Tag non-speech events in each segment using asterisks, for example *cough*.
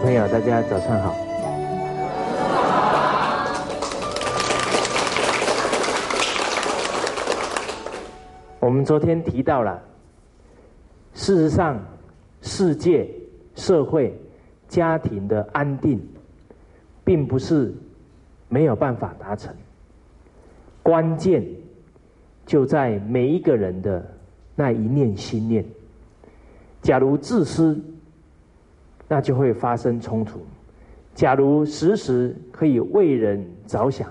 朋友，大家早上好。我们昨天提到了，事实上，世界、社会、家庭的安定，并不是没有办法达成。关键就在每一个人的那一念心念。假如自私，那就会发生冲突；假如时时可以为人着想，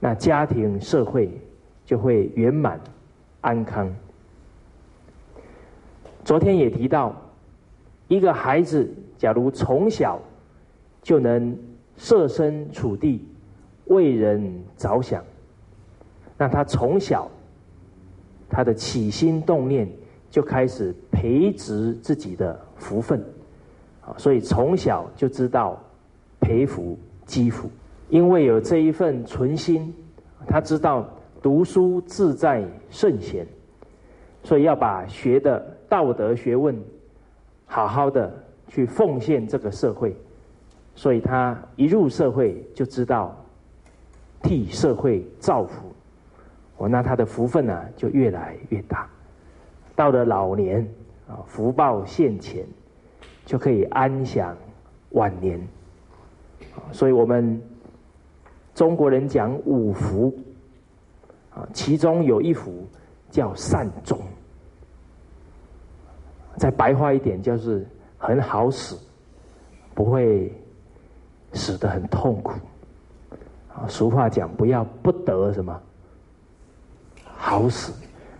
那家庭社会就会圆满安康。昨天也提到，一个孩子假如从小就能设身处地为人着想，那他从小他的起心动念就开始培植自己的福分。所以从小就知道培福积福，因为有这一份存心，他知道读书自在圣贤，所以要把学的道德学问好好的去奉献这个社会，所以他一入社会就知道替社会造福，我，那他的福分呢就越来越大，到了老年啊，福报现前。就可以安享晚年，所以我们中国人讲五福，啊，其中有一福叫善终，再白话一点就是很好死，不会死得很痛苦。啊，俗话讲不要不得什么好死，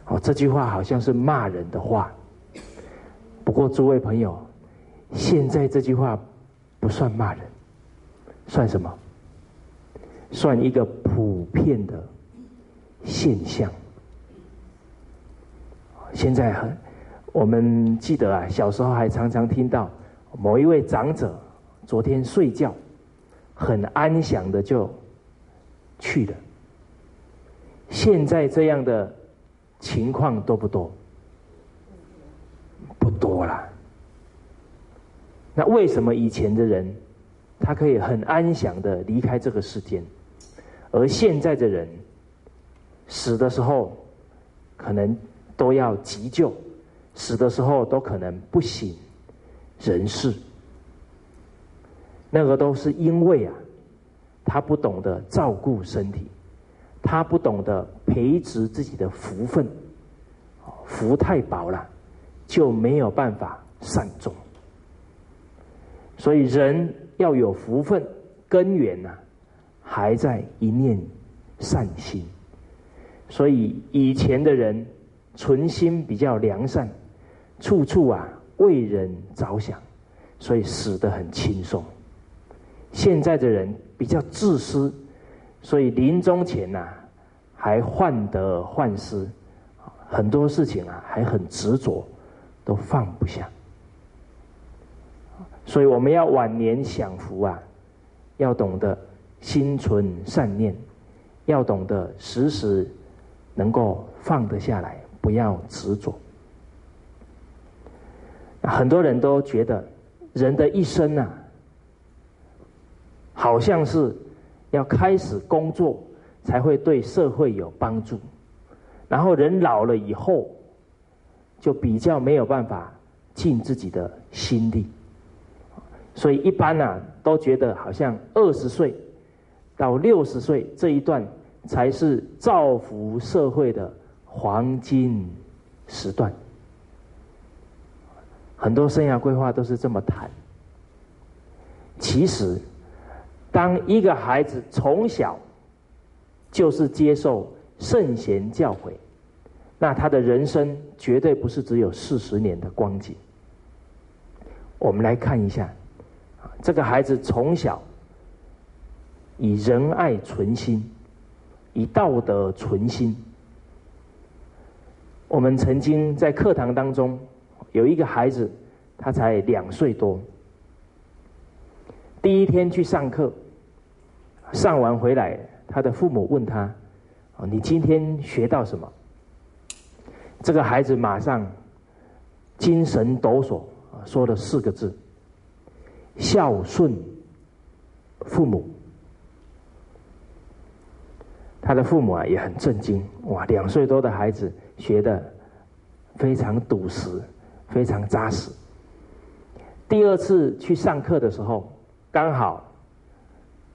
哦，这句话好像是骂人的话，不过诸位朋友。现在这句话不算骂人，算什么？算一个普遍的现象。现在很，我们记得啊，小时候还常常听到某一位长者昨天睡觉很安详的就去了。现在这样的情况多不多？不多了。那为什么以前的人，他可以很安详的离开这个世间，而现在的人，死的时候，可能都要急救，死的时候都可能不省人事。那个都是因为啊，他不懂得照顾身体，他不懂得培植自己的福分，福太薄了，就没有办法善终。所以人要有福分，根源呐，还在一念善心。所以以前的人存心比较良善，处处啊为人着想，所以死得很轻松。现在的人比较自私，所以临终前呐还患得患失，很多事情啊还很执着，都放不下。所以我们要晚年享福啊，要懂得心存善念，要懂得时时能够放得下来，不要执着。很多人都觉得人的一生啊，好像是要开始工作才会对社会有帮助，然后人老了以后，就比较没有办法尽自己的心力。所以一般呢，都觉得好像二十岁到六十岁这一段才是造福社会的黄金时段。很多生涯规划都是这么谈。其实，当一个孩子从小就是接受圣贤教诲，那他的人生绝对不是只有四十年的光景。我们来看一下。这个孩子从小以仁爱存心，以道德存心。我们曾经在课堂当中有一个孩子，他才两岁多。第一天去上课，上完回来，他的父母问他：“啊，你今天学到什么？”这个孩子马上精神抖擞，说了四个字。孝顺父母。他的父母啊也很震惊，哇，两岁多的孩子学的非常笃实，非常扎实。第二次去上课的时候，刚好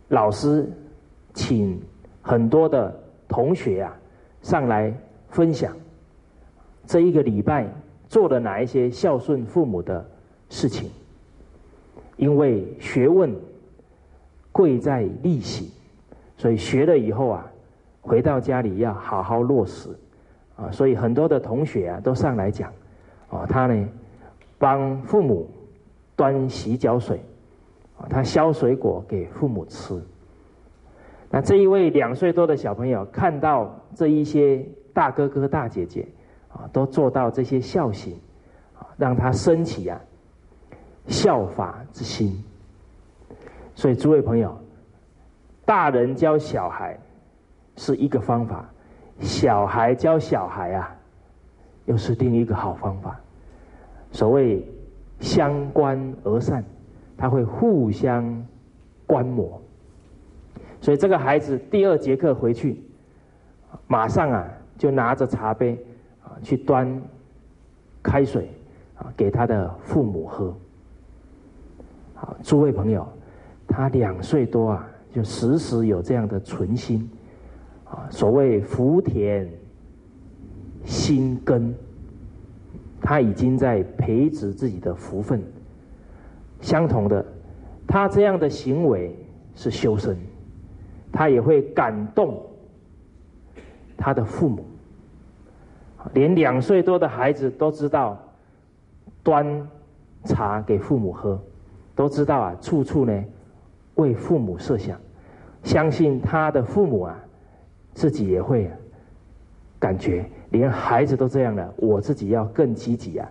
老师请很多的同学啊上来分享这一个礼拜做了哪一些孝顺父母的事情。因为学问贵在力行，所以学了以后啊，回到家里要好好落实啊。所以很多的同学啊都上来讲，哦，他呢帮父母。端洗脚水，啊，他削水果给父母吃。那这一位两岁多的小朋友看到这一些大哥哥大姐姐，啊，都做到这些孝行，啊，让他升起啊效法之心。所以诸位朋友，大人教小孩是一个方法，小孩教小孩啊，又是另一个好方法。所谓。相关而善，他会互相观摩，所以这个孩子第二节课回去，马上啊就拿着茶杯啊去端开水啊给他的父母喝。好，诸位朋友，他两岁多啊，就时时有这样的存心啊，所谓福田心根。他已经在培植自己的福分。相同的，他这样的行为是修身，他也会感动他的父母。连两岁多的孩子都知道端茶给父母喝，都知道啊，处处呢为父母设想。相信他的父母啊，自己也会感觉。连孩子都这样了，我自己要更积极啊，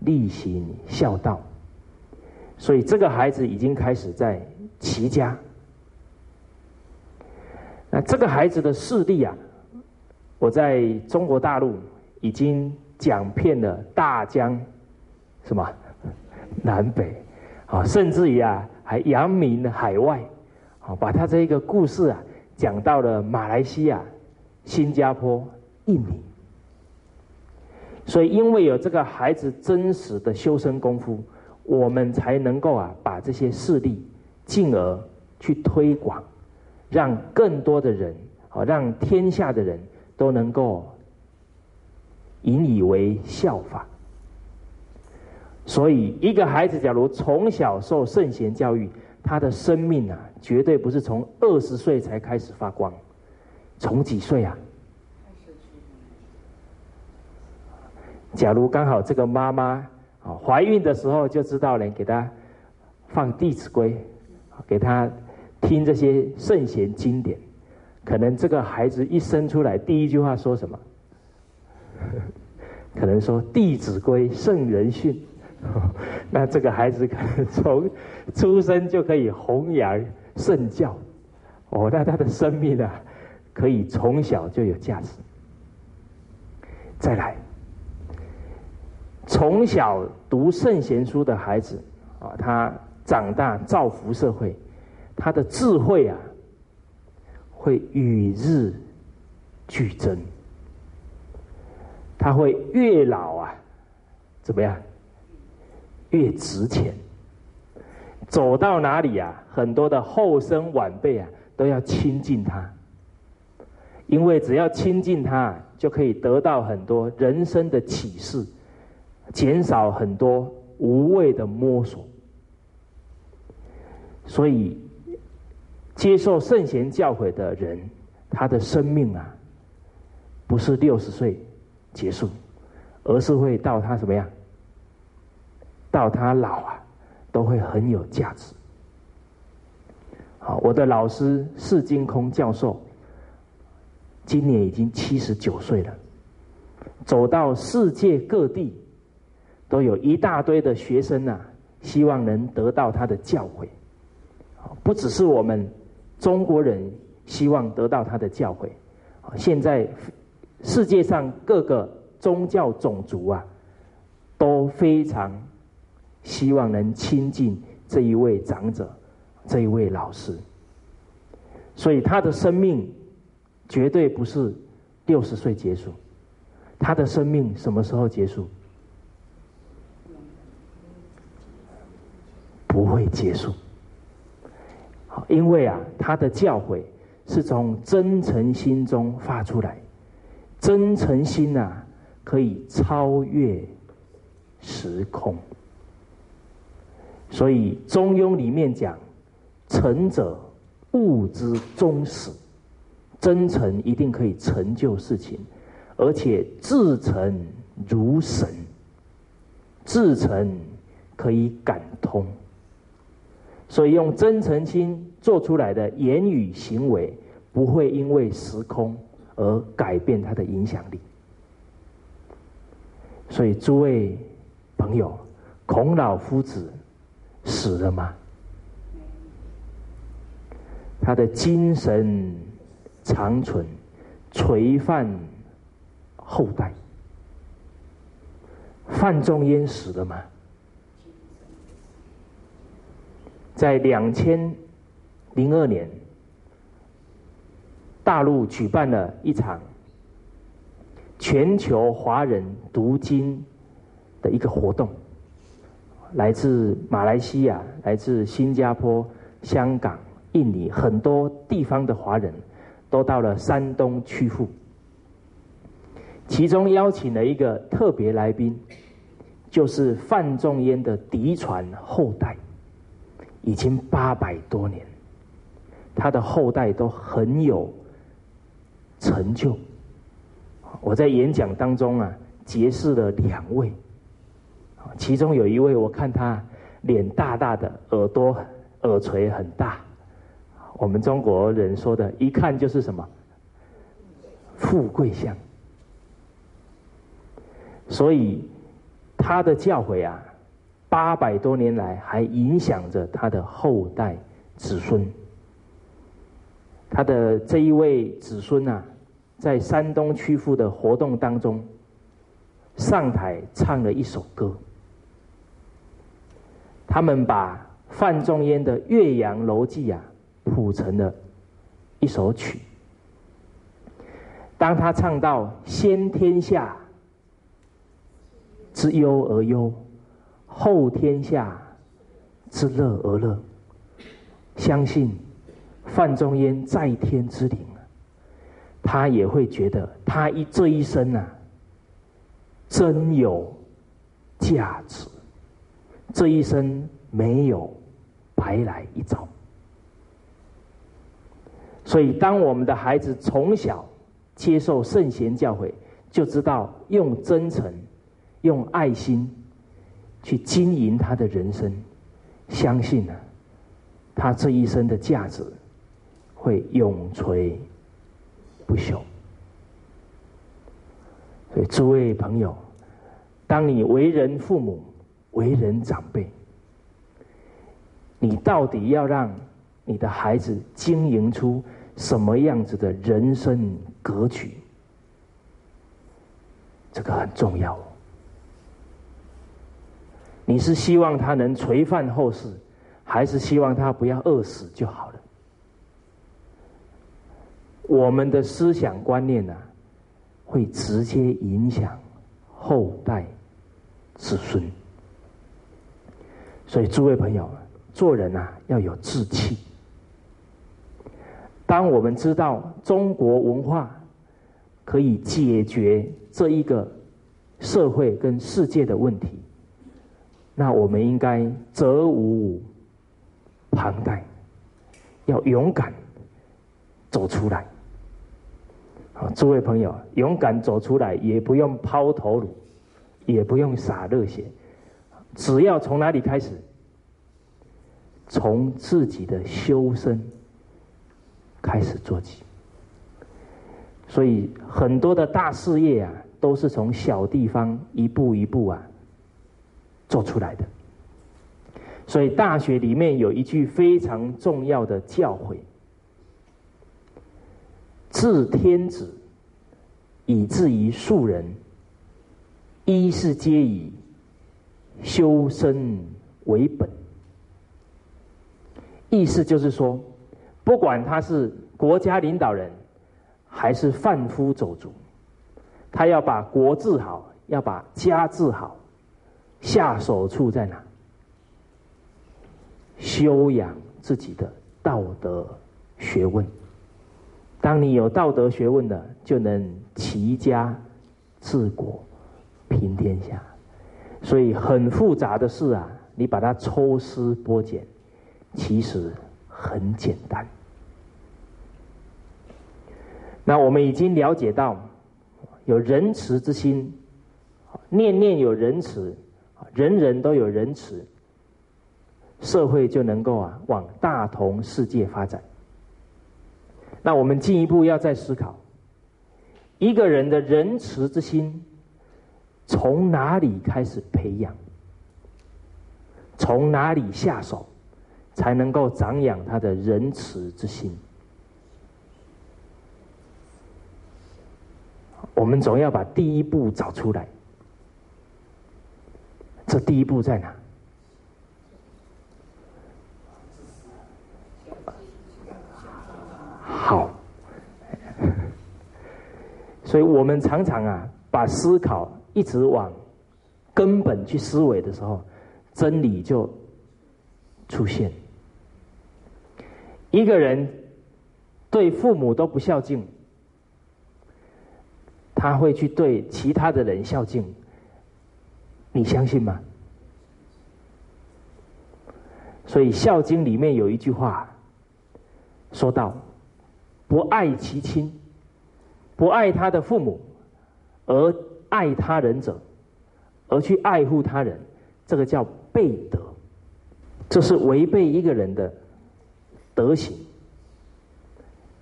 力行孝道。所以这个孩子已经开始在齐家。那这个孩子的势力啊，我在中国大陆已经讲遍了大江，什么南北啊，甚至于啊还扬名海外，啊，把他这一个故事啊讲到了马来西亚、新加坡、印尼。所以，因为有这个孩子真实的修身功夫，我们才能够啊，把这些事例进而去推广，让更多的人，啊让天下的人都能够引以为效法。所以，一个孩子假如从小受圣贤教育，他的生命啊，绝对不是从二十岁才开始发光，从几岁啊？假如刚好这个妈妈啊怀孕的时候就知道呢，给她放《弟子规》，给她听这些圣贤经典，可能这个孩子一生出来第一句话说什么？*laughs* 可能说《弟子规》圣人训，*laughs* 那这个孩子可能从出生就可以弘扬圣教，哦，那他的生命啊，可以从小就有价值。再来。从小读圣贤书的孩子，啊，他长大造福社会，他的智慧啊，会与日俱增。他会越老啊，怎么样？越值钱。走到哪里啊，很多的后生晚辈啊，都要亲近他，因为只要亲近他，就可以得到很多人生的启示。减少很多无谓的摸索，所以接受圣贤教诲的人，他的生命啊，不是六十岁结束，而是会到他什么样？到他老啊，都会很有价值。好，我的老师释金空教授，今年已经七十九岁了，走到世界各地。都有一大堆的学生呐，希望能得到他的教诲，不只是我们中国人希望得到他的教诲，现在世界上各个宗教种族啊，都非常希望能亲近这一位长者，这一位老师。所以他的生命绝对不是六十岁结束，他的生命什么时候结束？不会结束。好，因为啊，他的教诲是从真诚心中发出来，真诚心呐，可以超越时空。所以《中庸》里面讲：“诚者。”物之终始，真诚一定可以成就事情，而且至诚如神，至诚可以感通，所以用真诚心做出来的言语行为，不会因为时空而改变它的影响力。所以诸位朋友，孔老夫子死了吗？他的精神长存，垂范后代。范仲淹死了吗？在两千零二年，大陆举办了一场全球华人读经的一个活动，来自马来西亚、来自新加坡、香港。印尼很多地方的华人都到了山东曲阜，其中邀请了一个特别来宾，就是范仲淹的嫡传后代，已经八百多年，他的后代都很有成就。我在演讲当中啊，结识了两位，其中有一位我看他脸大大的，耳朵耳垂很大。我们中国人说的，一看就是什么富贵相，所以他的教诲啊，八百多年来还影响着他的后代子孙。他的这一位子孙啊，在山东曲阜的活动当中，上台唱了一首歌，他们把范仲淹的《岳阳楼记》啊。谱成了一首曲。当他唱到“先天下之忧而忧，后天下之乐而乐”，相信范仲淹在天之灵，他也会觉得他一这一生啊，真有价值，这一生没有白来一遭。所以，当我们的孩子从小接受圣贤教诲，就知道用真诚、用爱心去经营他的人生，相信呢，他这一生的价值会永垂不朽。所以，诸位朋友，当你为人父母、为人长辈，你到底要让你的孩子经营出？什么样子的人生格局？这个很重要。你是希望他能垂范后世，还是希望他不要饿死就好了？我们的思想观念呢，会直接影响后代子孙。所以，诸位朋友，做人啊，要有志气。当我们知道中国文化可以解决这一个社会跟世界的问题，那我们应该责无旁贷，要勇敢走出来。啊，诸位朋友，勇敢走出来，也不用抛头颅，也不用洒热血，只要从哪里开始？从自己的修身。开始做起，所以很多的大事业啊，都是从小地方一步一步啊做出来的。所以大学里面有一句非常重要的教诲：“治天子以至于庶人，一是皆以修身为本，意思就是说，不管他是国家领导人，还是贩夫走卒，他要把国治好，要把家治好，下手处在哪？修养自己的道德学问。当你有道德学问的，就能齐家治国平天下。所以很复杂的事啊，你把它抽丝剥茧，其实很简单。那我们已经了解到，有仁慈之心，念念有仁慈，人人都有仁慈，社会就能够啊往大同世界发展。那我们进一步要再思考，一个人的仁慈之心从哪里开始培养？从哪里下手才能够长养他的仁慈之心？我们总要把第一步找出来。这第一步在哪？好，*laughs* 所以我们常常啊，把思考一直往根本去思维的时候，真理就出现。一个人对父母都不孝敬，他会去对其他的人孝敬，你相信吗？所以《孝经》里面有一句话说到。不爱其亲，不爱他的父母，而爱他人者，而去爱护他人，这个叫背德，这是违背一个人的德行，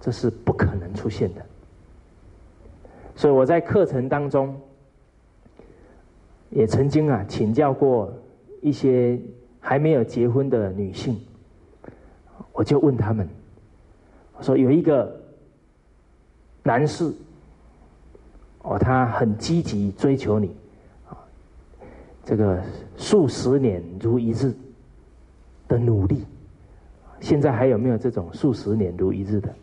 这是不可能出现的。所以我在课程当中，也曾经啊请教过一些还没有结婚的女性，我就问他们。我说有一个男士，哦，他很积极追求你，啊，这个数十年如一日的努力，现在还有没有这种数十年如一日的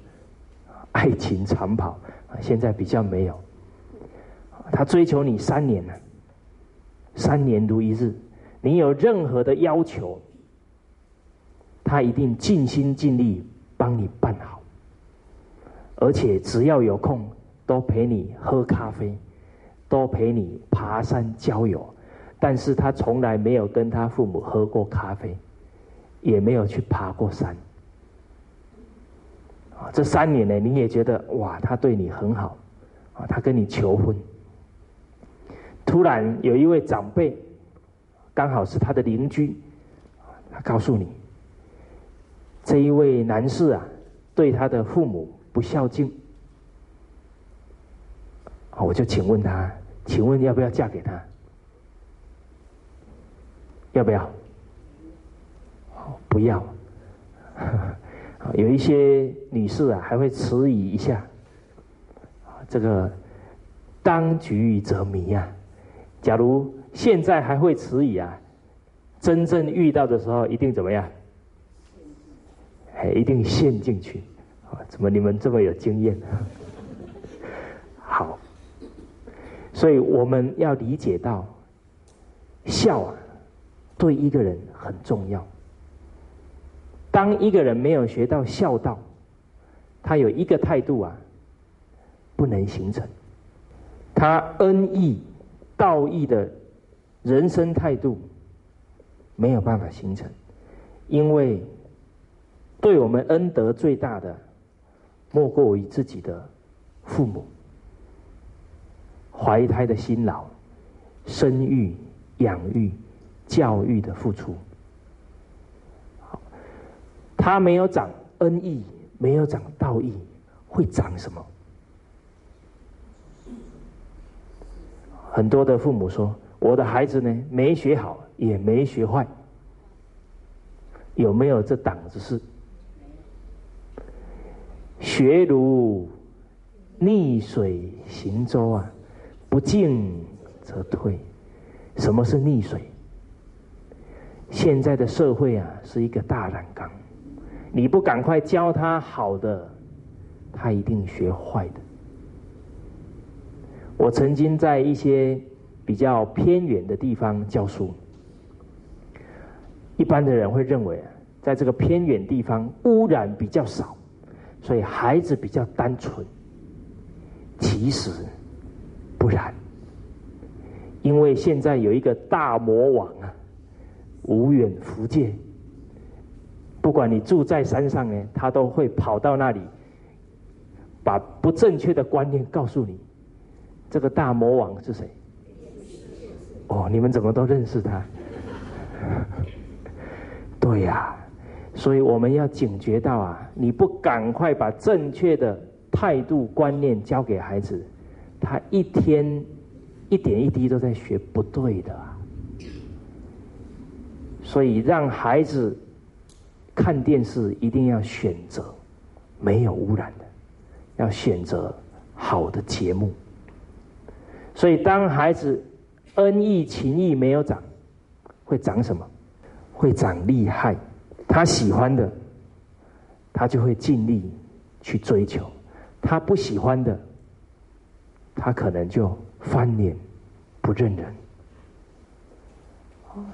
爱情长跑？现在比较没有。他追求你三年了，三年如一日，你有任何的要求，他一定尽心尽力帮你办好。而且只要有空，都陪你喝咖啡，都陪你爬山郊游。但是他从来没有跟他父母喝过咖啡，也没有去爬过山。啊，这三年呢，你也觉得哇，他对你很好，啊，他跟你求婚。突然有一位长辈，刚好是他的邻居，他告诉你，这一位男士啊，对他的父母。不孝敬，我就请问他，请问要不要嫁给他？要不要？不要。*laughs* 有一些女士啊，还会迟疑一下。这个当局者迷啊，假如现在还会迟疑啊，真正遇到的时候，一定怎么样？哎，一定陷进去。怎么你们这么有经验？好，所以我们要理解到，孝啊，对一个人很重要。当一个人没有学到孝道，他有一个态度啊，不能形成。他恩义、道义的人生态度没有办法形成，因为对我们恩德最大的。莫过于自己的父母，怀胎的辛劳、生育、养育、教育的付出，他没有长恩义，没有长道义，会长什么？很多的父母说：“我的孩子呢，没学好，也没学坏，有没有这档子事？”学如逆水行舟啊，不进则退。什么是溺水？现在的社会啊，是一个大染缸，你不赶快教他好的，他一定学坏的。我曾经在一些比较偏远的地方教书，一般的人会认为啊，在这个偏远地方污染比较少，所以孩子比较单纯。其实不然，因为现在有一个大魔王啊，无远弗届。不管你住在山上呢，他都会跑到那里，把不正确的观念告诉你。这个大魔王是谁？哦，你们怎么都认识他？*laughs* 对呀，所以我们要警觉到啊，你不赶快把正确的态度观念教给孩子，他一天一点一滴都在学不对的。所以让孩子。看电视一定要选择没有污染的，要选择好的节目。所以，当孩子恩义情义没有长，会长什么？会长厉害。他喜欢的，他就会尽力去追求；他不喜欢的，他可能就翻脸不认人。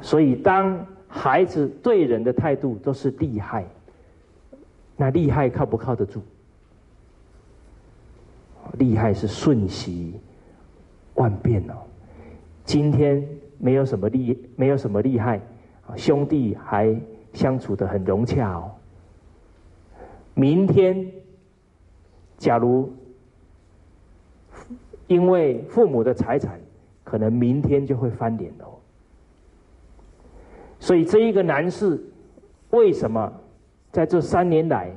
所以，当孩子对人的态度都是厉害，那厉害靠不靠得住？厉害是瞬息万变哦。今天没有什么厉，没有什么厉害，兄弟还相处的很融洽哦。明天，假如因为父母的财产，可能明天就会翻脸哦。所以这一个男士为什么在这三年来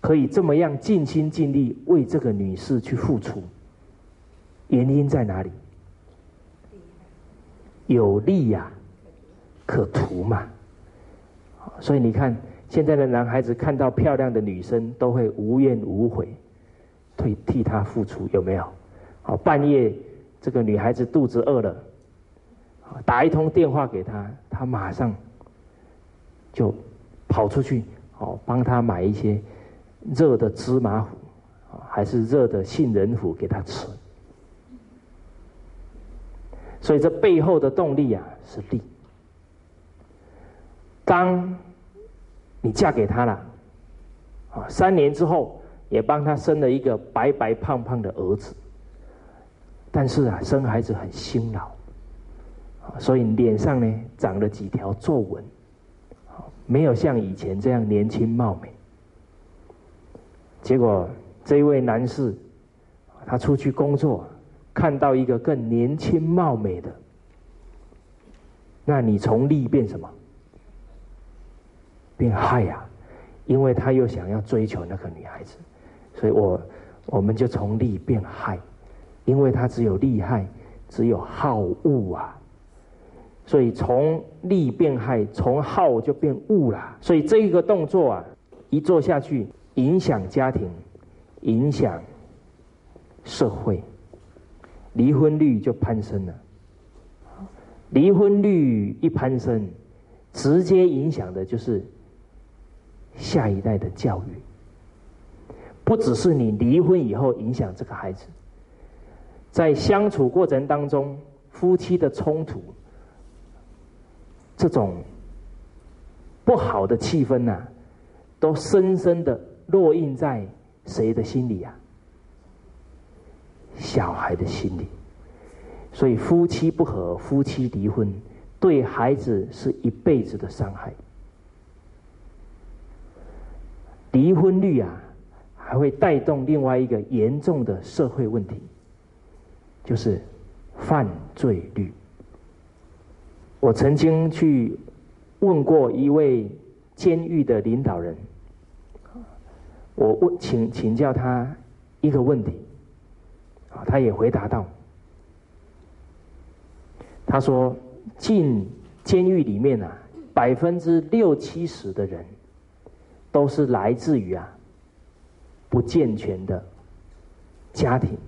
可以这么样尽心尽力为这个女士去付出？原因在哪里？有利呀，可图嘛。所以你看，现在的男孩子看到漂亮的女生都会无怨无悔，替替她付出，有没有？好，半夜这个女孩子肚子饿了。打一通电话给他，他马上就跑出去，哦，帮他买一些热的芝麻糊，还是热的杏仁糊给他吃。所以这背后的动力啊是利。当你嫁给他了，啊，三年之后也帮他生了一个白白胖胖的儿子，但是啊，生孩子很辛劳。所以脸上呢长了几条皱纹，没有像以前这样年轻貌美。结果这位男士，他出去工作，看到一个更年轻貌美的，那你从利变什么？变害呀！因为他又想要追求那个女孩子，所以我我们就从利变害，因为他只有利害，只有好恶啊。所以从利变害，从好就变恶了。所以这一个动作啊，一做下去，影响家庭，影响社会，离婚率就攀升了。离婚率一攀升，直接影响的就是下一代的教育。不只是你离婚以后影响这个孩子，在相处过程当中，夫妻的冲突。这种不好的气氛呐，都深深的烙印在谁的心里啊？小孩的心里。所以夫妻不和，夫妻离婚，对孩子是一辈子的伤害。离婚率啊，还会带动另外一个严重的社会问题，就是犯罪率。我曾经去问过一位监狱的领导人，我问请请教他一个问题，啊，他也回答到，他说进监狱里面啊，百分之六七十的人都是来自于啊不健全的家庭，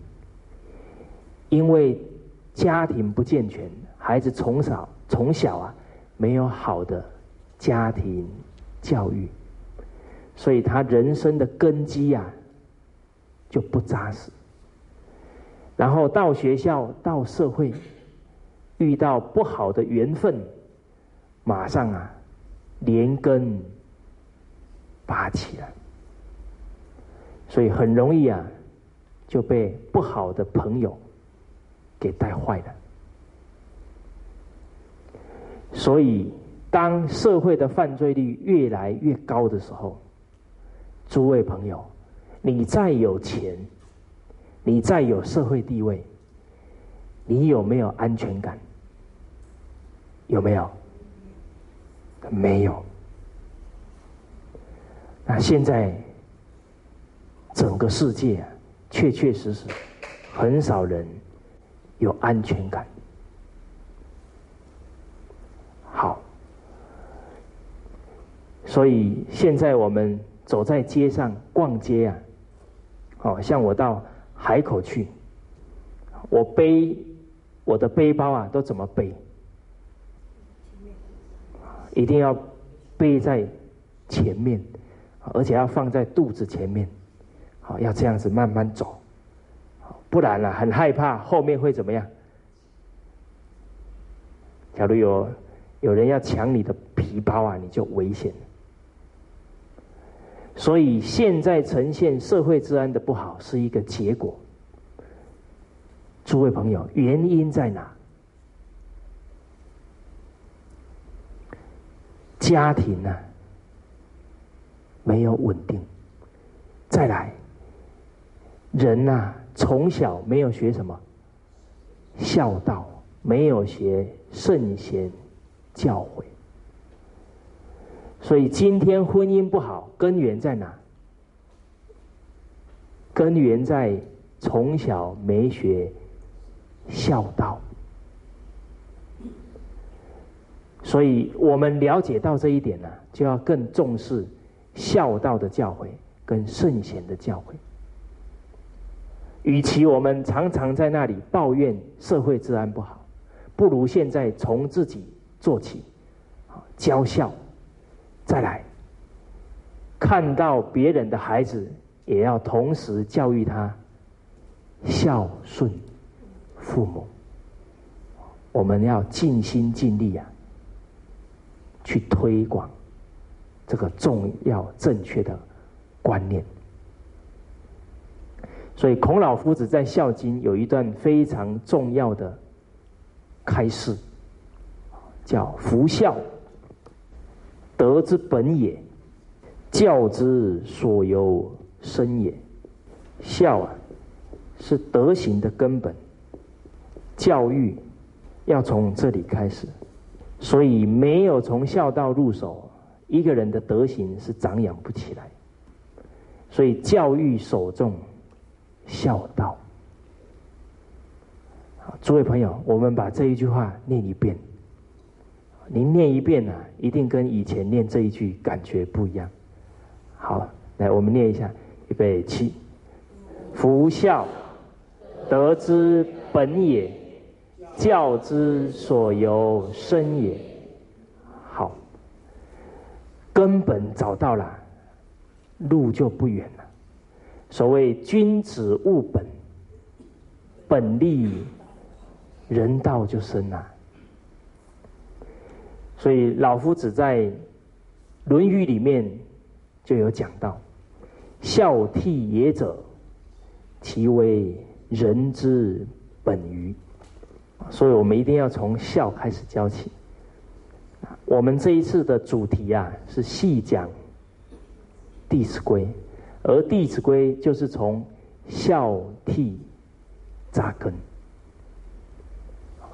因为家庭不健全，孩子从小。从小啊，没有好的家庭教育，所以他人生的根基呀就不扎实。然后到学校、到社会，遇到不好的缘分，马上啊连根拔起来，所以很容易啊就被不好的朋友给带坏了。所以，当社会的犯罪率越来越高的时候，诸位朋友，你再有钱，你再有社会地位，你有没有安全感？有没有？没有。那现在整个世界啊，确确实实很少人有安全感。好，所以现在我们走在街上逛街啊，哦，像我到海口去，我背我的背包啊，都怎么背？一定要背在前面，而且要放在肚子前面，要这样子慢慢走，不然啊，很害怕后面会怎么样？假如有。有人要抢你的皮包啊，你就危险。所以现在呈现社会治安的不好是一个结果。诸位朋友，原因在哪？家庭呢没有稳定，再来，人呐从小没有学什么孝道，没有学圣贤。教诲，所以今天婚姻不好，根源在哪？根源在从小没学孝道。所以我们了解到这一点呢，就要更重视孝道的教诲跟圣贤的教诲。与其我们常常在那里抱怨社会治安不好，不如现在从自己。做起，啊，教孝，再来，看到别人的孩子，也要同时教育他孝顺父母。我们要尽心尽力啊，去推广这个重要正确的观念。所以，孔老夫子在《孝经》有一段非常重要的开示。叫福孝，德之本也，教之所由生也。孝啊，是德行的根本，教育要从这里开始。所以，没有从孝道入手，一个人的德行是长养不起来。所以，教育首重孝道。诸位朋友，我们把这一句话念一遍。您念一遍呢，一定跟以前念这一句感觉不一样。好，来我们念一下，预备起。福孝，德之本也，教之所由生也。好，根本找到了，路就不远了。所谓君子务本，本立人道就生了。所以老夫子在《论语》里面就有讲到：“孝悌也者，其为人之本于。”所以我们一定要从孝开始教起。我们这一次的主题啊，是细讲《弟子规》，而《弟子规》就是从孝悌扎根，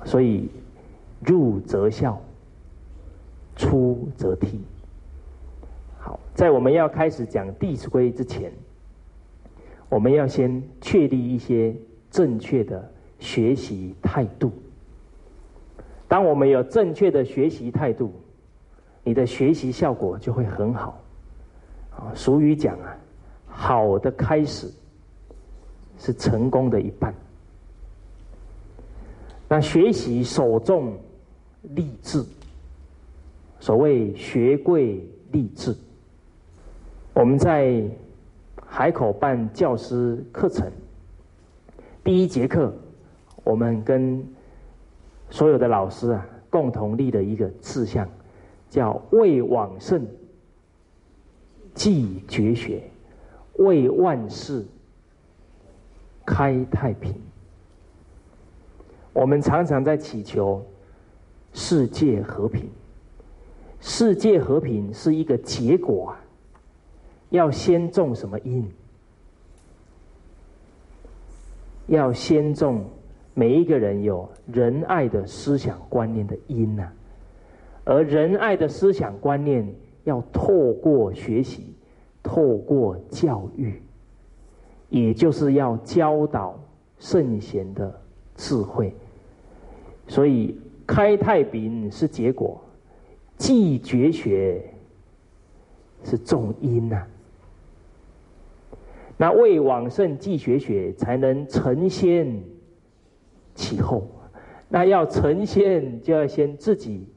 所以入则孝。出则悌。好，在我们要开始讲《弟子规》之前，我们要先确立一些正确的学习态度。当我们有正确的学习态度，你的学习效果就会很好。啊，俗语讲啊，好的开始是成功的一半。那学习首重立志。所谓学贵立志，我们在海口办教师课程，第一节课，我们跟所有的老师啊，共同立的一个志向，叫为往圣继绝学，为万世开太平。我们常常在祈求世界和平，世界和平是一个结果啊，要先种什么因？要先种每一个人有仁爱的思想观念的因呐，而仁爱的思想观念要透过学习，透过教育，也就是要教导圣贤的智慧。所以开太平是结果，继绝学是重因呐。那为往圣继绝学，才能成仙其后。那要成仙，就要先自己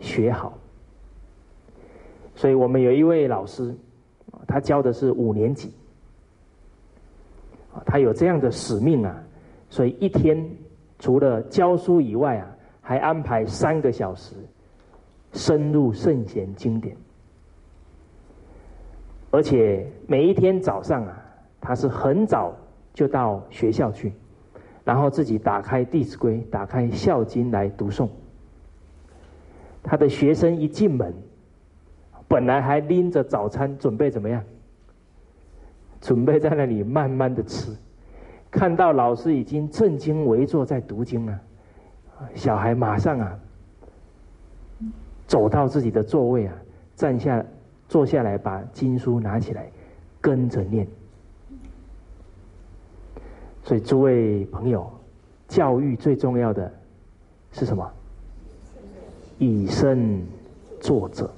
学好。所以我们有一位老师，他教的是五年级，他有这样的使命啊，所以一天除了教书以外啊，还安排三个小时深入圣贤经典。而且每一天早上啊，他是很早就到学校去，然后自己打开《弟子规》、打开《孝经》来读诵。他的学生一进门，本来还拎着早餐准备怎么样？准备在那里慢慢的吃，看到老师已经正襟危坐在读经了，小孩马上啊，走到自己的座位啊，站下。坐下来，把经书拿起来，跟着念。所以，诸位朋友，教育最重要的是什么？以身作则。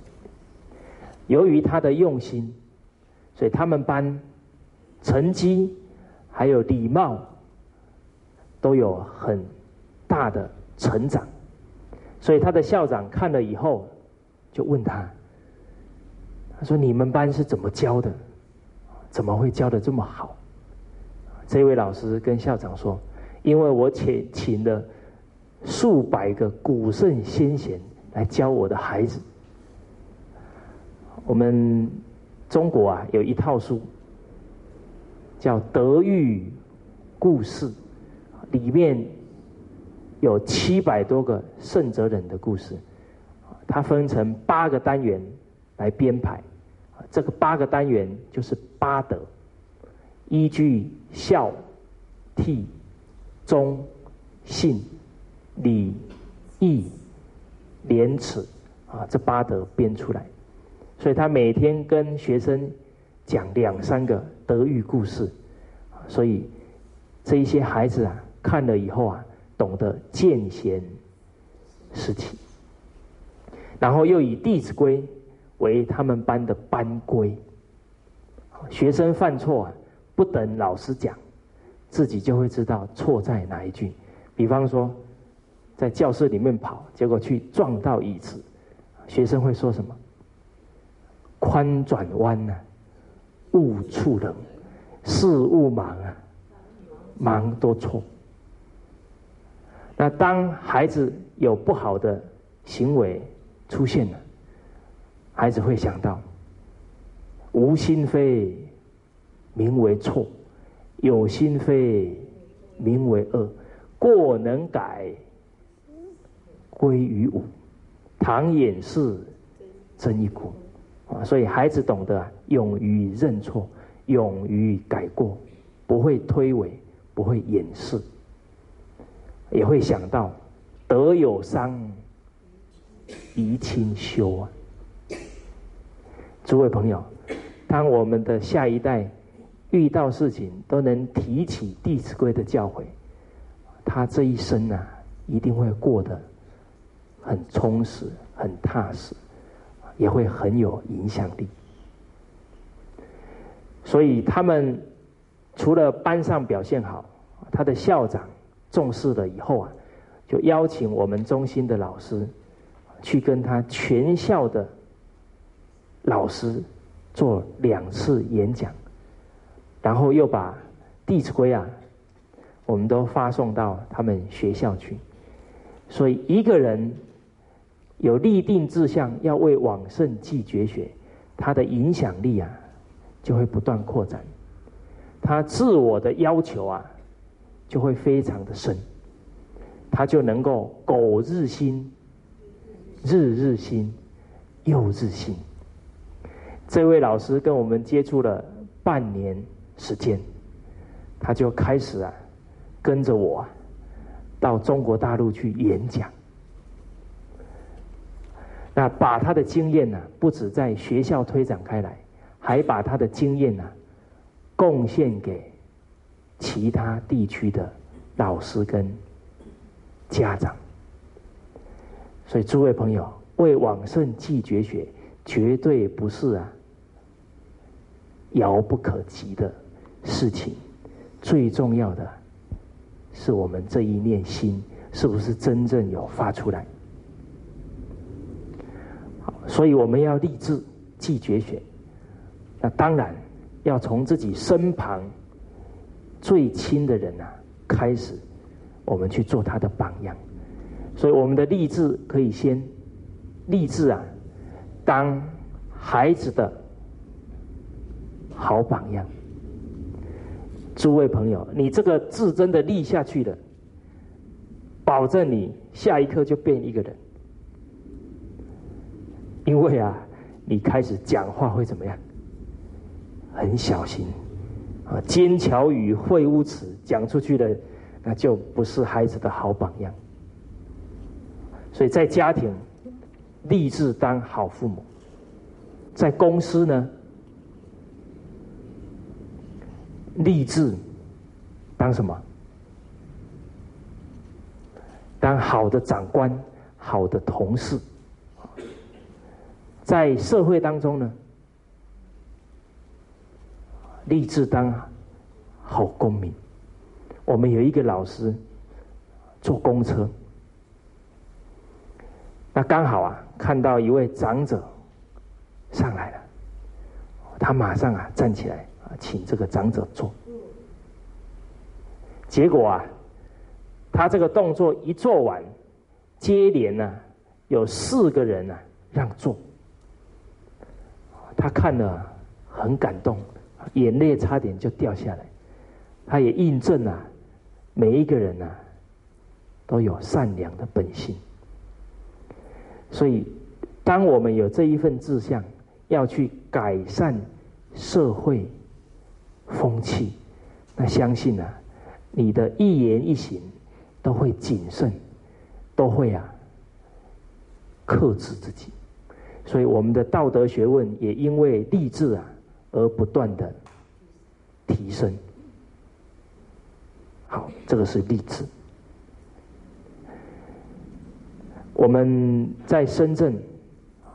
由于他的用心，所以他们班成绩还有礼貌都有很大的成长。所以，他的校长看了以后，就问他。他说：“你们班是怎么教的？怎么会教的这么好？”这位老师跟校长说：“因为我请请了数百个古圣先贤来教我的孩子。我们中国啊有一套书叫《德育故事》，里面有七百多个圣哲人的故事，它分成八个单元来编排。”这个八个单元就是八德，依据孝、悌、忠、信、礼、义、廉耻啊，这八德编出来。所以他每天跟学生讲两三个德育故事，所以这一些孩子啊看了以后啊，懂得见贤思齐，然后又以《弟子规》。为他们班的班规，学生犯错啊，不等老师讲，自己就会知道错在哪一句。比方说，在教室里面跑，结果去撞到椅子，学生会说什么？宽转弯呢？误触人，事勿忙啊，忙多错。那当孩子有不好的行为出现了。孩子会想到：无心非，名为错；有心非，名为恶。过能改，归于无。唐掩饰，真一苦。啊，所以孩子懂得勇于认错，勇于改过，不会推诿，不会掩饰，也会想到德有伤，贻亲羞啊。诸位朋友，当我们的下一代遇到事情都能提起《弟子规》的教诲，他这一生啊，一定会过得很充实、很踏实，也会很有影响力。所以，他们除了班上表现好，他的校长重视了以后啊，就邀请我们中心的老师去跟他全校的。老师做两次演讲，然后又把《弟子规》啊，我们都发送到他们学校去。所以，一个人有立定志向，要为往圣继绝学，他的影响力啊，就会不断扩展。他自我的要求啊，就会非常的深，他就能够苟日新，日日新，又日新。这位老师跟我们接触了半年时间，他就开始啊，跟着我到中国大陆去演讲。那把他的经验呢，不止在学校推展开来，还把他的经验呢，贡献给其他地区的老师跟家长。所以，诸位朋友，为往圣继绝学，绝对不是啊。遥不可及的事情，最重要的是我们这一念心是不是真正有发出来？所以我们要立志记绝学。那当然要从自己身旁最亲的人啊开始，我们去做他的榜样。所以我们的立志可以先立志啊，当孩子的。好榜样，诸位朋友，你这个字真的立下去了，保证你下一刻就变一个人。因为啊，你开始讲话会怎么样？很小心啊，尖巧语、秽污词讲出去的，那就不是孩子的好榜样。所以在家庭立志当好父母，在公司呢？立志当什么？当好的长官、好的同事，在社会当中呢，立志当好公民。我们有一个老师坐公车，那刚好啊，看到一位长者上来了，他马上啊站起来啊。请这个长者坐，结果啊，他这个动作一做完，接连呢有四个人呢让座，他看了很感动，眼泪差点就掉下来。他也印证了每一个人呢都有善良的本性，所以当我们有这一份志向，要去改善社会。风气，那相信呢，你的一言一行都会谨慎，都会啊克制自己，所以我们的道德学问也因为励志啊而不断的提升。好，这个是励志。我们在深圳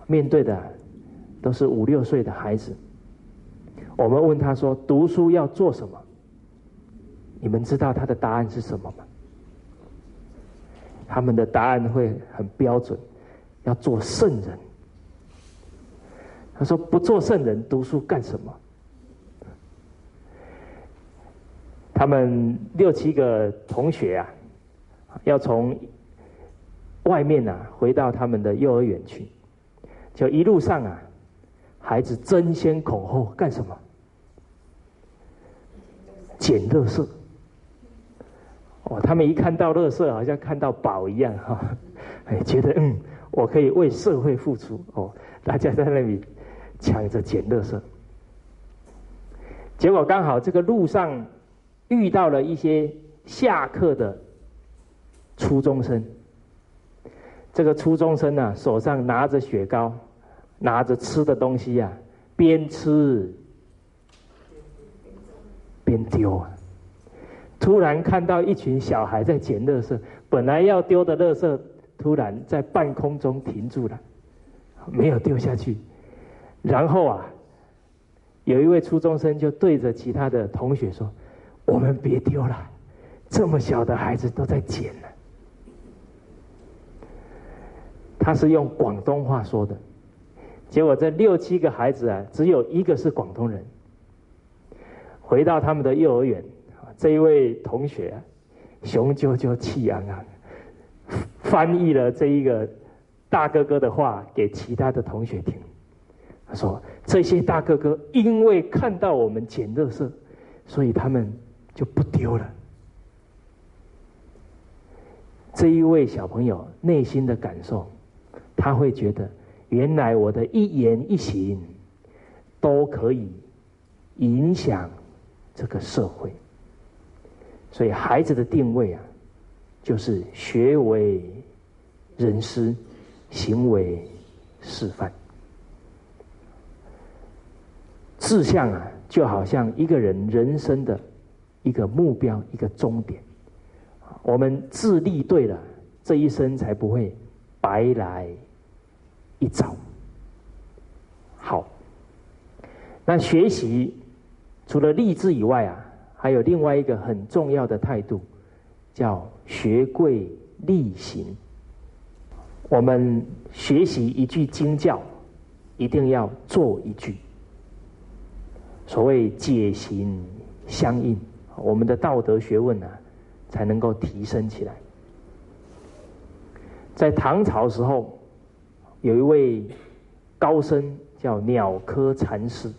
面对的都是五六岁的孩子。我们问他说：“读书要做什么？”你们知道他的答案是什么吗？他们的答案会很标准，要做圣人。说：“不做圣人，读书干什么？”他们六七个同学啊，要从外面啊回到他们的幼儿园去，就一路上啊，孩子争先恐后干什么？捡乐色，哦，他们一看到乐色，好像看到宝一样哈，哎，觉得嗯，我可以为社会付出哦，大家在那里抢着捡乐色，结果刚好这个路上遇到了一些下课的初中生，这个初中生呢，手上拿着雪糕，拿着吃的东西呀，边吃。边丢啊！突然看到一群小孩在捡垃圾，本来要丢的垃圾，突然在半空中停住了，没有丢下去。然后啊，有一位初中生就对着其他的同学说：“我们别丢了，这么小的孩子都在捡呢。”他是用广东话说的，结果这六七个孩子啊，只有一个是广东人。回到他们的幼儿园，这一位同学雄赳赳气昂昂，翻译了这一个大哥哥的话给其他的同学听。说：“这些大哥哥因为看到我们捡垃圾，所以他们就不丢了。”这一位小朋友内心的感受，他会觉得，原来我的一言一行都可以影响。这个社会，所以孩子的定位啊，就是学为人师，行为示范。志向啊，就好像一个人人生的一个目标、一个终点。我们自立对了，这一生才不会白来一遭。好，那学习。除了立志以外啊，还有另外一个很重要的态度，叫学贵力行。我们学习一句经教，一定要做一句。所谓解行相应，我们的道德学问呢，才能够提升起来。在唐朝时候，有一位高僧叫鸟窠禅师。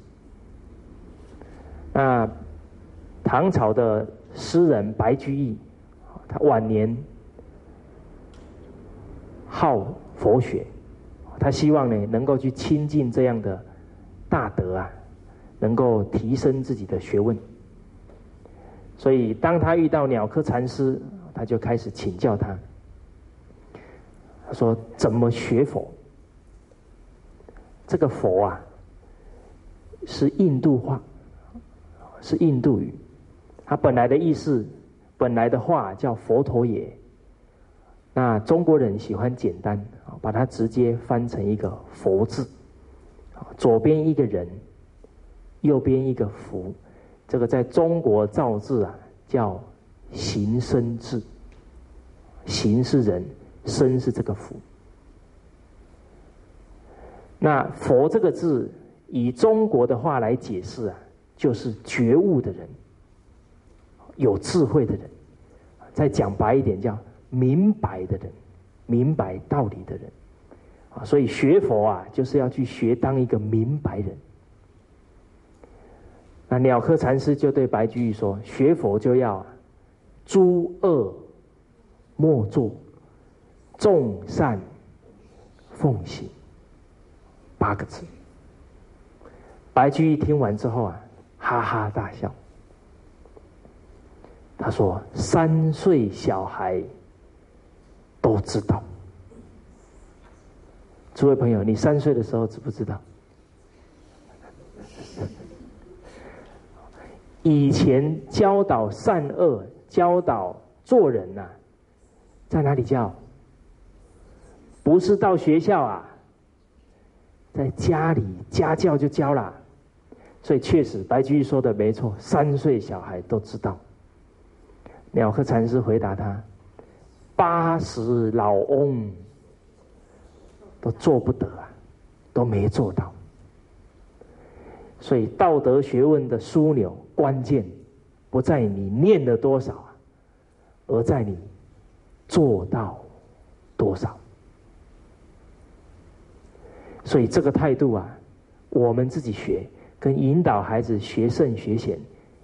那唐朝的诗人白居易，他晚年好佛学，他希望呢能够去亲近这样的大德啊，能够提升自己的学问。所以当他遇到鸟窠禅师，他就开始请教他。他说：“怎么学佛？这个佛啊，是印度话。”是印度语，它本来的意思，本来的话叫佛陀也。那中国人喜欢简单，把它直接翻成一个佛字，左边一个人，右边一个福，这个在中国造字啊叫形声字，形是人，声是这个福。那佛这个字，以中国的话来解释啊。就是觉悟的人，有智慧的人，再讲白一点，叫明白的人，明白道理的人，啊，所以学佛啊，就是要去学当一个明白人。那鸟窠禅师就对白居易说：“学佛就要诸恶莫作，众善奉行。”八个字。白居易听完之后啊。哈哈大笑。他说：“三岁小孩都知道。”诸位朋友，你三岁的时候知不知道？以前教导善恶、教导做人呐，在哪里教？不是到学校啊，在家里家教就教了。所以确实，白居易说的没错，三岁小孩都知道。鸟窠禅师回答他：“八十老翁都做不得啊，都没做到。”所以道德学问的枢纽关键，不在你念了多少，而在你做到多少。所以这个态度啊，我们自己学。跟引导孩子学圣学贤，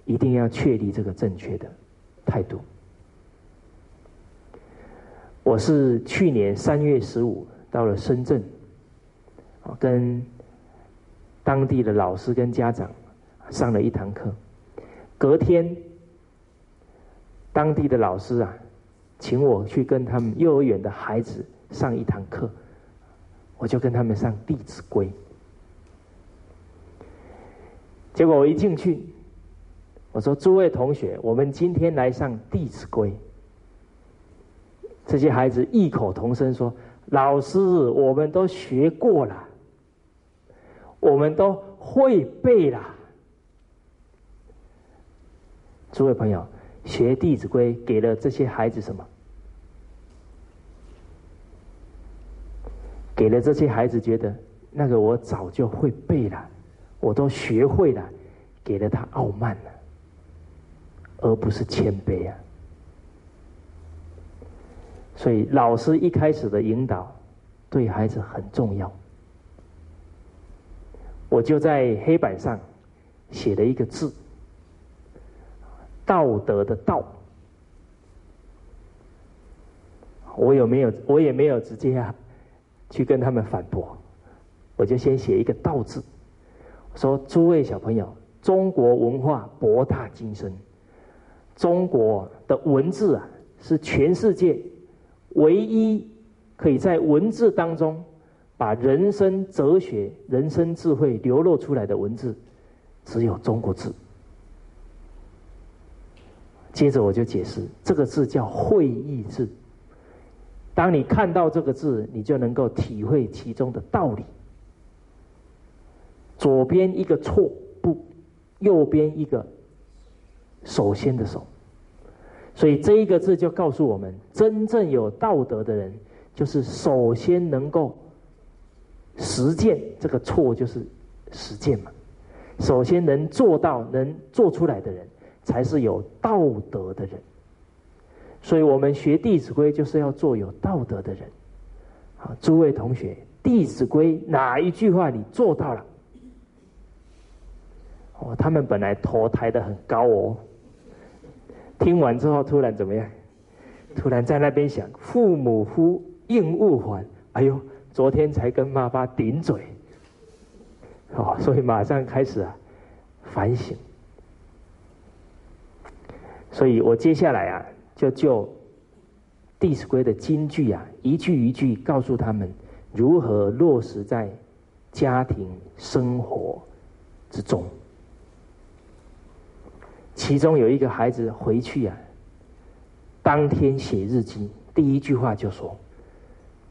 一定要确立这个正确的态度。我是去年三月十五到了深圳，跟当地的老师跟家长上了一堂课。隔天，当地的老师啊，请我去跟他们幼儿园的孩子上一堂课，我就跟他们上《弟子规》。结果我一进去，我说：“诸位同学，我们今天来上《弟子规》。”这些孩子异口同声说：“老师，我们都学过了，我们都会背了。”诸位朋友，学《弟子规》给了这些孩子什么？给了这些孩子觉得那个我早就会背了，我都学会了，给了他傲慢了，而不是谦卑啊。所以老师一开始的引导对孩子很重要。我就在黑板上写了一个字，道德的道。我有没有？我也没有直接啊，去跟他们反驳。我就先写一个“道”字，说：“诸位小朋友，中国文化博大精深，中国的文字啊，是全世界唯一可以在文字当中把人生哲学、人生智慧流露出来的文字，只有中国字。”接着我就解释，这个字叫“会意字”。当你看到这个字，你就能够体会其中的道理。左边一个错不，右边一个首先的首，所以这一个字就告诉我们，真正有道德的人，就是首先能够实践这个错，就是实践嘛。首先能做到、能做出来的人，才是有道德的人。所以我们学《弟子规》就是要做有道德的人。好，诸位同学，《弟子规》哪一句话你做到了？哦，他们本来头抬得很高哦，听完之后突然怎么样？突然在那边想：“父母呼，应勿缓。”哎呦，昨天才跟妈妈顶嘴，哦，所以马上开始啊反省。所以我接下来啊。就就《弟子规》的金句啊，一句一句告诉他们如何落实在家庭生活之中。其中有一个孩子回去啊，当天写日记，第一句话就说：“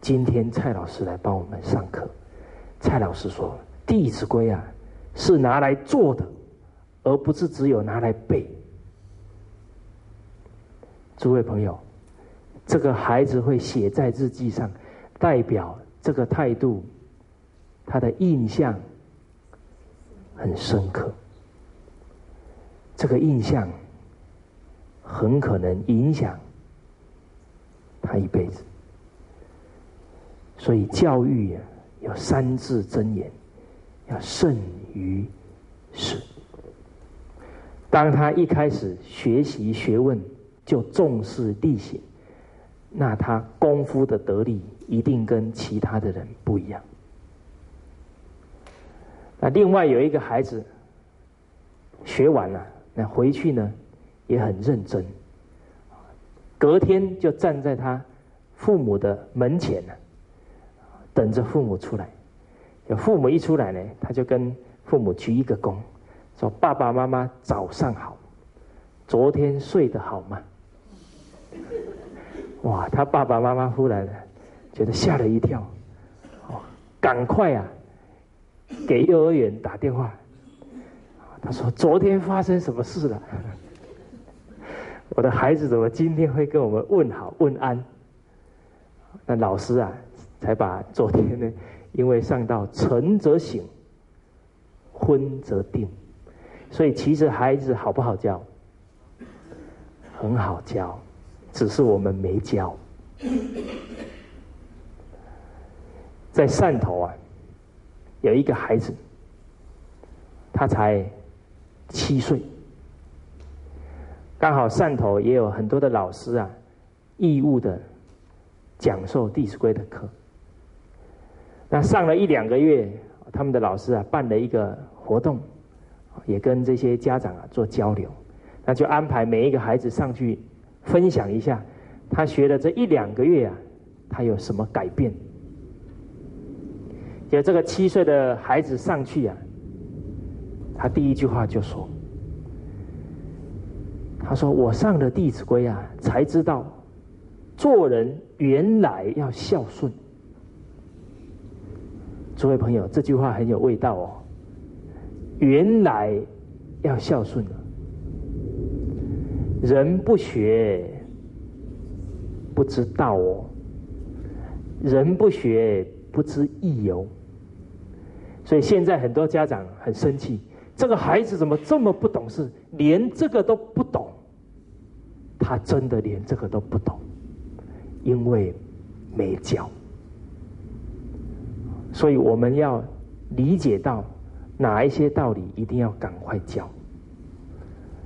今天蔡老师来帮我们上课。”蔡老师说：“《弟子规》啊，是拿来做的，而不是只有拿来背。”诸位朋友，这个孩子会写在日记上，代表这个态度，他的印象很深刻。这个印象很可能影响他一辈子。所以教育啊，有三字真言，要慎于始。当他一开始学习学问。就重视力行，那他功夫的得力一定跟其他的人不一样。那另外有一个孩子学完了，那回去呢也很认真，隔天就站在他父母的门前呢，等着父母出来。父母一出来呢，他就跟父母鞠一个躬，说：“爸爸妈妈早上好，昨天睡得好吗？” *laughs* 哇！他爸爸妈妈忽然觉得吓了一跳，哦，赶快啊，给幼儿园打电话。他说：“昨天发生什么事了？*laughs* 我的孩子怎么今天会跟我们问好问安？”那老师啊，才把昨天呢，因为上到晨则醒，昏则定，所以其实孩子好不好教？很好教。只是我们没教，在汕头啊，有一个孩子，他才七岁，刚好汕头也有很多的老师啊，义务的讲授《弟子规》的课。那上了一两个月，他们的老师啊办了一个活动，也跟这些家长啊做交流，那就安排每一个孩子上去。分享一下，他学了这一两个月啊，他有什么改变？有这个七岁的孩子上去啊，他第一句话就说：“他说我上了《弟子规》啊，才知道做人原来要孝顺。”诸位朋友，这句话很有味道哦。原来要孝顺了。人不学，不知道哦。人不学，不知义哦。所以现在很多家长很生气，这个孩子怎么这么不懂事，连这个都不懂？他真的连这个都不懂，因为没教。所以我们要理解到哪一些道理，一定要赶快教。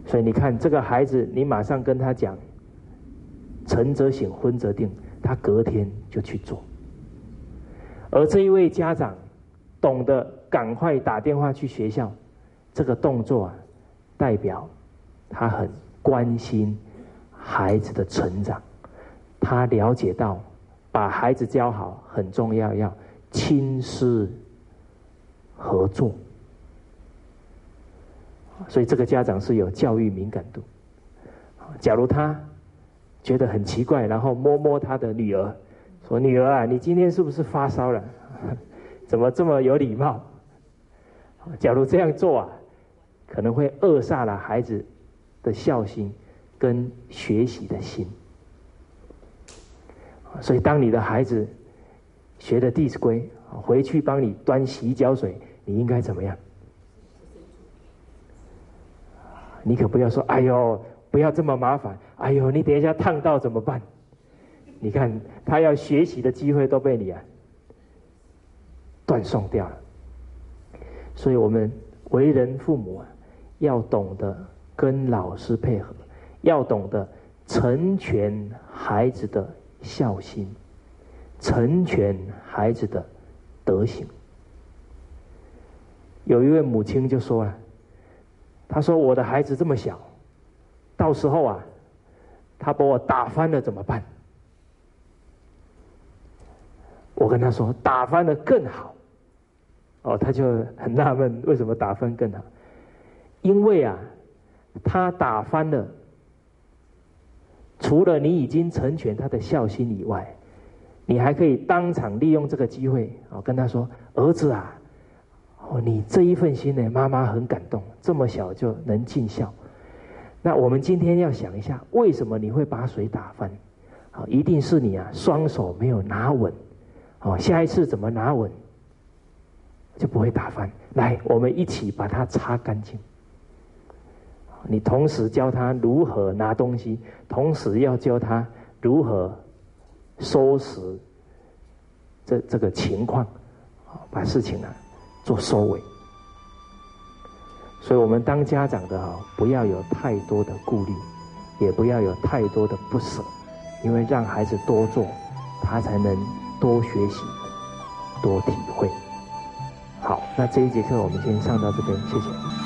所以你看，这个孩子，你马上跟他讲“晨则省，昏则定”，他隔天就去做。而这一位家长懂得赶快打电话去学校，这个动作啊，代表他很关心孩子的成长，他了解到把孩子教好很重要，要亲师合作。所以这个家长是有教育敏感度。假如他觉得很奇怪，然后摸摸他的女儿，说：“女儿啊，你今天是不是发烧了？*laughs* 怎么这么有礼貌？”假如这样做啊，可能会扼杀了孩子的孝心跟学习的心。所以，当你的孩子学的《弟子规》，回去帮你端洗脚水，你应该怎么样？你可不要说，哎呦，不要这么麻烦，哎呦，你等一下烫到怎么办？你看他要学习的机会都被你啊断送掉了。所以我们为人父母啊，要懂得跟老师配合，要懂得成全孩子的孝心，成全孩子的德行。有一位母亲就说了。他说：“我的孩子这么小，到时候啊，他把我打翻了怎么办？”我跟他说：“打翻了更好。”哦，他就很纳闷，为什么打翻更好？因为啊，他打翻了，除了你已经成全他的孝心以外，你还可以当场利用这个机会啊，跟他说：“儿子啊。”哦，你这一份心呢，妈妈很感动，这么小就能尽孝。那我们今天要想一下，为什么你会把水打翻？啊，一定是你啊，双手没有拿稳。哦，下一次怎么拿稳，就不会打翻。来，我们一起把它擦干净。你同时教他如何拿东西，同时要教他如何收拾这这个情况，把事情啊。做收尾，所以我们当家长的哈，不要有太多的顾虑，也不要有太多的不舍，因为让孩子多做，他才能多学习，多体会。好，那这一节课我们先上到这边，谢谢。